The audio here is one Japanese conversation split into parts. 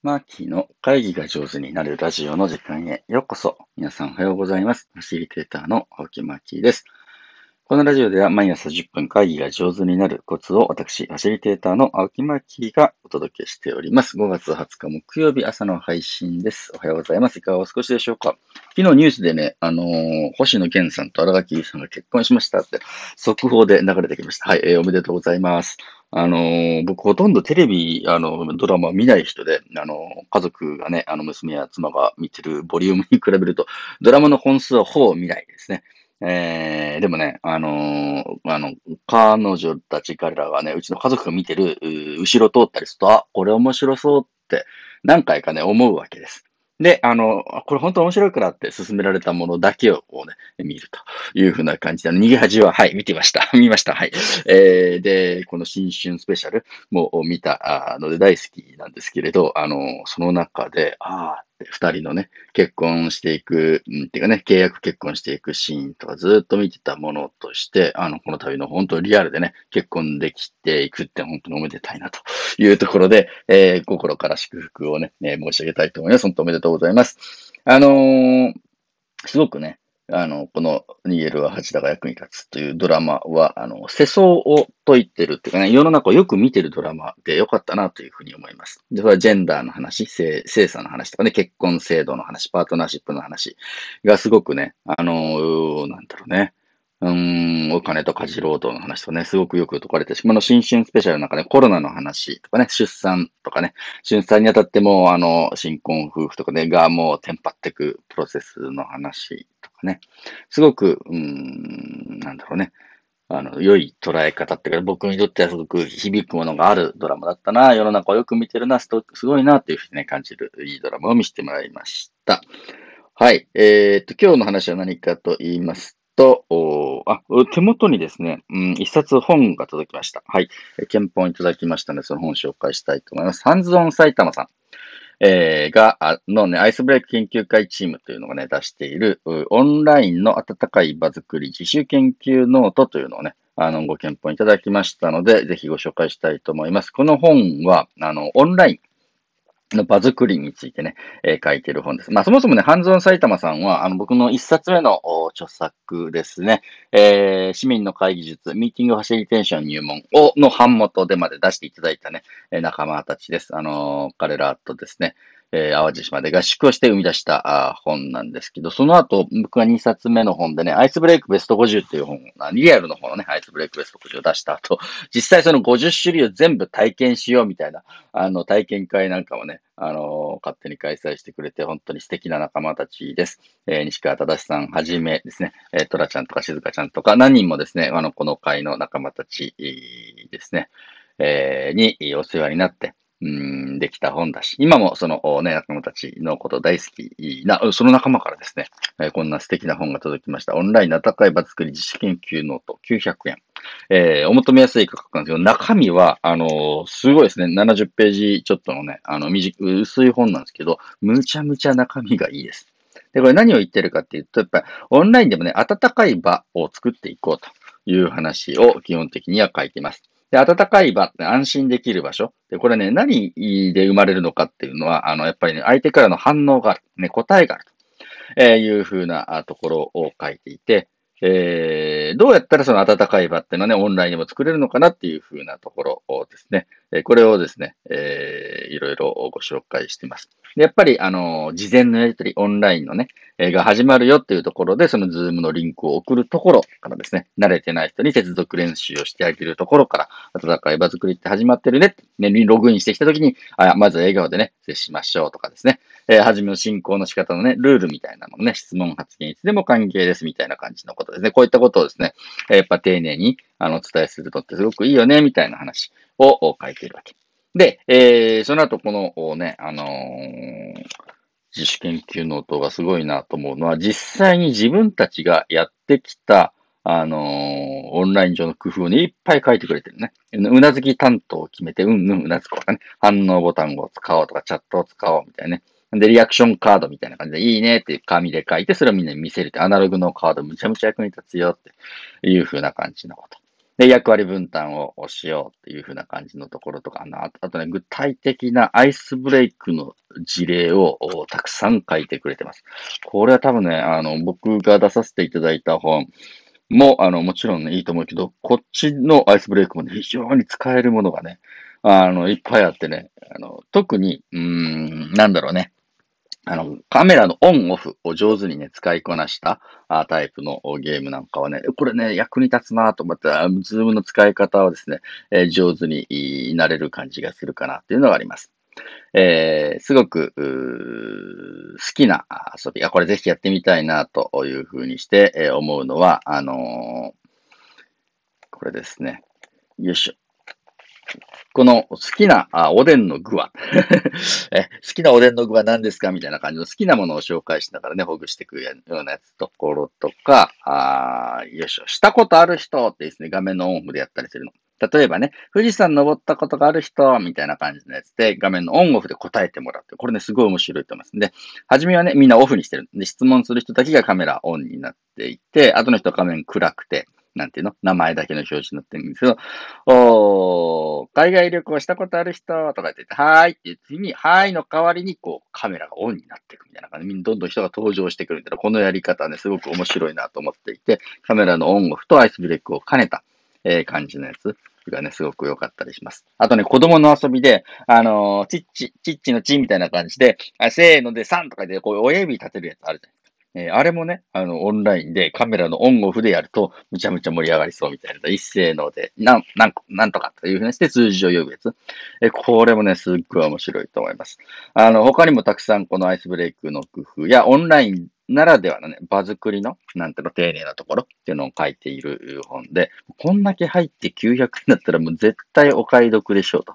マーキーの会議が上手になるラジオの時間へようこそ。皆さんおはようございます。ファシリテーターの青木マーキーです。このラジオでは毎朝10分会議が上手になるコツを私、ファシリテーターの青木マーキーがお届けしております。5月20日木曜日朝の配信です。おはようございます。いかがお過ごしでしょうか？昨日ニュースでね、あのー、星野源さんと荒垣さんが結婚しましたって速報で流れてきました。はい、えー、おめでとうございます。あの、僕ほとんどテレビ、あの、ドラマ見ない人で、あの、家族がね、あの、娘や妻が見てるボリュームに比べると、ドラマの本数はほぼ見ないですね。えー、でもね、あのー、あの、彼女たち彼らがね、うちの家族が見てる、後ろ通ったりすると、あ、これ面白そうって何回かね、思うわけです。で、あの、これ本当面白いからって勧められたものだけをこうね、見るというふうな感じで、逃げ恥は、はい、見てました。見ました。はい。えー、で、この新春スペシャルも見たので大好きなんですけれど、あの、その中で、ああ、二人のね、結婚していく、うん、っていうかね、契約結婚していくシーンとかずっと見てたものとして、あの、この度の本当リアルでね、結婚できていくって本当におめでたいなというところで、えー、心から祝福をね、え、申し上げたいと思います。本当おめでとうございます。あのー、すごくね、あの、この逃げるは恥だが役に立つというドラマは、あの、世相を解いてるっていうかね、世の中をよく見てるドラマでよかったなというふうに思います。で、それはジェンダーの話、性、性差の話とかね、結婚制度の話、パートナーシップの話がすごくね、あの、なんだろうね、うん、お金と家事労働の話とね、すごくよく説かれてし、この新春スペシャルの中でコロナの話とかね、出産とかね、出産にあたっても、あの、新婚夫婦とかね、がもうテンパっていくプロセスの話とかね、すごく、うん、なんだろうね、あの、良い捉え方っていうか、僕にとってはすごく響くものがあるドラマだったな、世の中をよく見てるな、すごいな、っていうふうにね、感じるいいドラマを見せてもらいました。はい。えー、っと、今日の話は何かと言いますと、あ、手元にですね、うん、一冊本が届きました。はい。献本いただきましたので、その本を紹介したいと思います。ハンズオン埼玉さん。えー、が、のね、アイスブレイク研究会チームというのがね、出している、オンラインの温かい場作り自主研究ノートというのをね、あの、ご献本いただきましたので、ぜひご紹介したいと思います。この本は、あの、オンライン、の場作りについてね、えー、書いてる本です。まあ、そもそもね、ハンズオン埼玉さんは、あの、僕の一冊目の著作ですね、えー、市民の会議術、ミーティングファシリテーション入門を、の版元でまで出していただいたね、仲間たちです。あのー、彼らとですね、えー、淡路島で合宿をして生み出したあ本なんですけど、その後、僕が2冊目の本でね、アイスブレイクベスト50っていう本、リアルの方のね、アイスブレイクベスト50を出した後、実際その50種類を全部体験しようみたいな、あの、体験会なんかもね、あの、勝手に開催してくれて、本当に素敵な仲間たちです。えー、西川忠さんはじめですね、えー、トラちゃんとか静香ちゃんとか、何人もですね、あの、この会の仲間たちですね、えー、にお世話になって、うん、できた本だし、今もそのね、仲間たちのこと大好きな、その仲間からですね、えこんな素敵な本が届きました。オンラインの温かい場作り自主研究ノート900円。えー、お求めやすい価格なんですけど、中身は、あのー、すごいですね。70ページちょっとのね、あの、短い、薄い本なんですけど、むちゃむちゃ中身がいいです。で、これ何を言ってるかっていうと、やっぱりオンラインでもね、温かい場を作っていこうという話を基本的には書いてます。で、暖かい場って安心できる場所。で、これね、何で生まれるのかっていうのは、あの、やっぱりね、相手からの反応がある。ね、答えがある。えー、いうふうなところを書いていて、えー、どうやったらその暖かい場っていうのはね、オンラインでも作れるのかなっていうふうなところをですね、えこれをですね、えー、いろいろご紹介しています。やっぱり、あの、事前のやり取り、オンラインのね、えが始まるよっていうところで、そのズームのリンクを送るところからですね、慣れてない人に接続練習をしてあげるところから、暖かい場作りって始まってるね、ね、ログインしてきたときに、あ、まず笑顔でね、接しましょうとかですね、えー、初めの進行の仕方のね、ルールみたいなものね、質問発言いつでも歓迎ですみたいな感じのことですね。こういったことをですね、やっぱ丁寧に、あの、お伝えするのってすごくいいよね、みたいな話を書いているわけ。で、えー、その後このね、あのー、自主研究ノートがすごいなと思うのは、実際に自分たちがやってきた、あのー、オンライン上の工夫にいっぱい書いてくれてるね。うなずき担当を決めて、うんうんうなずこうかね。反応ボタンを使おうとか、チャットを使おうみたいなね。で、リアクションカードみたいな感じで、いいねって紙で書いて、それをみんなに見せるって、アナログのカードむちゃむちゃ役に立つよっていう風な感じのこと。で、役割分担をしようっていう風な感じのところとかな。あとね、具体的なアイスブレイクの事例をたくさん書いてくれてます。これは多分ね、あの、僕が出させていただいた本も、あの、もちろんね、いいと思うけど、こっちのアイスブレイクもね、非常に使えるものがね、あの、いっぱいあってね、あの、特に、うーん、なんだろうね。あの、カメラのオンオフを上手にね、使いこなしたあタイプのゲームなんかはね、これね、役に立つなと思って、ズームの使い方をですね、えー、上手になれる感じがするかなっていうのがあります。えー、すごく、好きな遊び、あ、これぜひやってみたいなというふうにして、えー、思うのは、あのこれですね。よいしょ。この好きなあおでんの具は え、好きなおでんの具は何ですかみたいな感じの好きなものを紹介しながらね、ほぐしていくようなやつところとか、あよいしょ、したことある人ってですね、画面のオンオフでやったりするの。例えばね、富士山登ったことがある人、みたいな感じのやつで、画面のオンオフで答えてもらって、これね、すごい面白いと思います。で、初めはね、みんなオフにしてる。で、質問する人だけがカメラオンになっていて、後の人は画面暗くて、なんていうの？名前だけの表示になってるんですけど、お海外旅行したことある人とか言って、はーいって言う時に、はーいの代わりに、こう、カメラがオンになっていくみたいな感じで、どんどん人が登場してくるみたいな、このやり方はね、すごく面白いなと思っていて、カメラのオンオフとアイスブレイクを兼ねた、えー、感じのやつ。がね、すごく良かったりします。あとね、子供の遊びで、あのー、チッチ、チッチのチみたいな感じで、あせーので3とかで、こう、親指立てるやつあるじゃないえー、あれもね、あの、オンラインでカメラのオンオフでやると、むちゃむちゃ盛り上がりそうみたいな。一斉ので、なん、なん、なんとかというふうにして数字を呼ぶやつ。えー、これもね、すっごい面白いと思います。あの、他にもたくさんこのアイスブレイクの工夫や、オンラインならではのね、場作りの、なんていうの、丁寧なところっていうのを書いている本で、こんだけ入って900円だったらもう絶対お買い得でしょうと。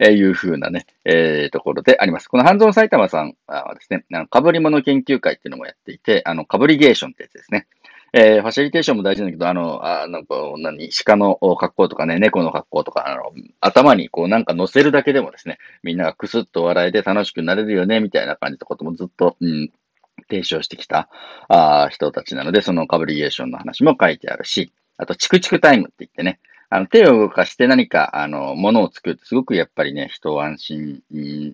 えいうふうなね、えー、ところであります。この半蔵埼玉さんはですね、あの、被り物研究会っていうのもやっていて、あの、被りゲーションってやつですね。えー、ファシリテーションも大事なんだけど、あの、あなんか、何、鹿の格好とかね、猫の格好とか、あの、頭にこうなんか乗せるだけでもですね、みんながクスッと笑いで楽しくなれるよね、みたいな感じのこともずっと、うん、提唱してきたあ人たちなので、そのカブリゲーションの話も書いてあるし、あと、チクチクタイムって言ってね、あの、手を動かして何か、あの、ものを作るってすごくやっぱりね、人を安心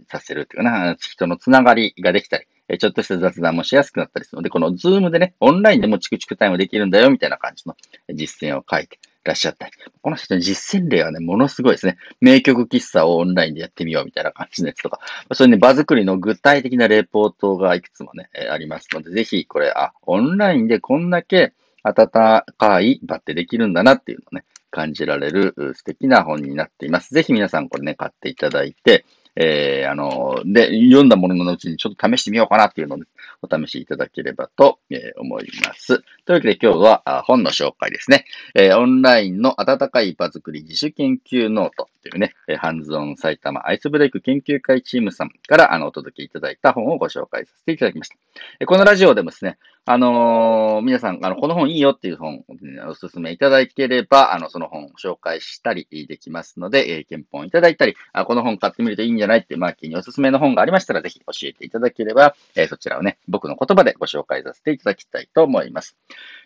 させるっていうかな、人のつながりができたり、ちょっとした雑談もしやすくなったりするので、このズームでね、オンラインでもチクチクタイムできるんだよ、みたいな感じの実践を書いてらっしゃったり。この人の実践例はね、ものすごいですね。名曲喫茶をオンラインでやってみようみたいな感じのやつとか、そういうね、場作りの具体的なレポートがいくつもねえ、ありますので、ぜひこれ、あ、オンラインでこんだけ温かい場ってできるんだなっていうのをね、感じられる素敵な本になっています。ぜひ皆さんこれね、買っていただいて、えー、あの、で、読んだもののうちにちょっと試してみようかなっていうのを、お試しいただければと、え、思います。というわけで今日は本の紹介ですね。えー、オンラインの温かい場作り自主研究ノートというね、ハンズオン埼玉アイスブレイク研究会チームさんからあのお届けいただいた本をご紹介させていただきました。このラジオでもですね、あのー、皆さん、あの、この本いいよっていう本を、お勧めいただければ、あの、その本を紹介したりできますので、えー、検本いただいたり、あ、この本買ってみるといいんじゃないっていうマーキーにおすすめの本がありましたら、ぜひ教えていただければ、えー、そちらをね、僕の言葉でご紹介させていただきたいと思います。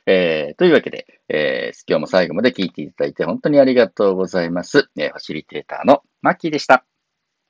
えー、というわけで、えー、今日も最後まで聞いていただいて本当にありがとうございます。えー、ファシリテーターのマッキーでした。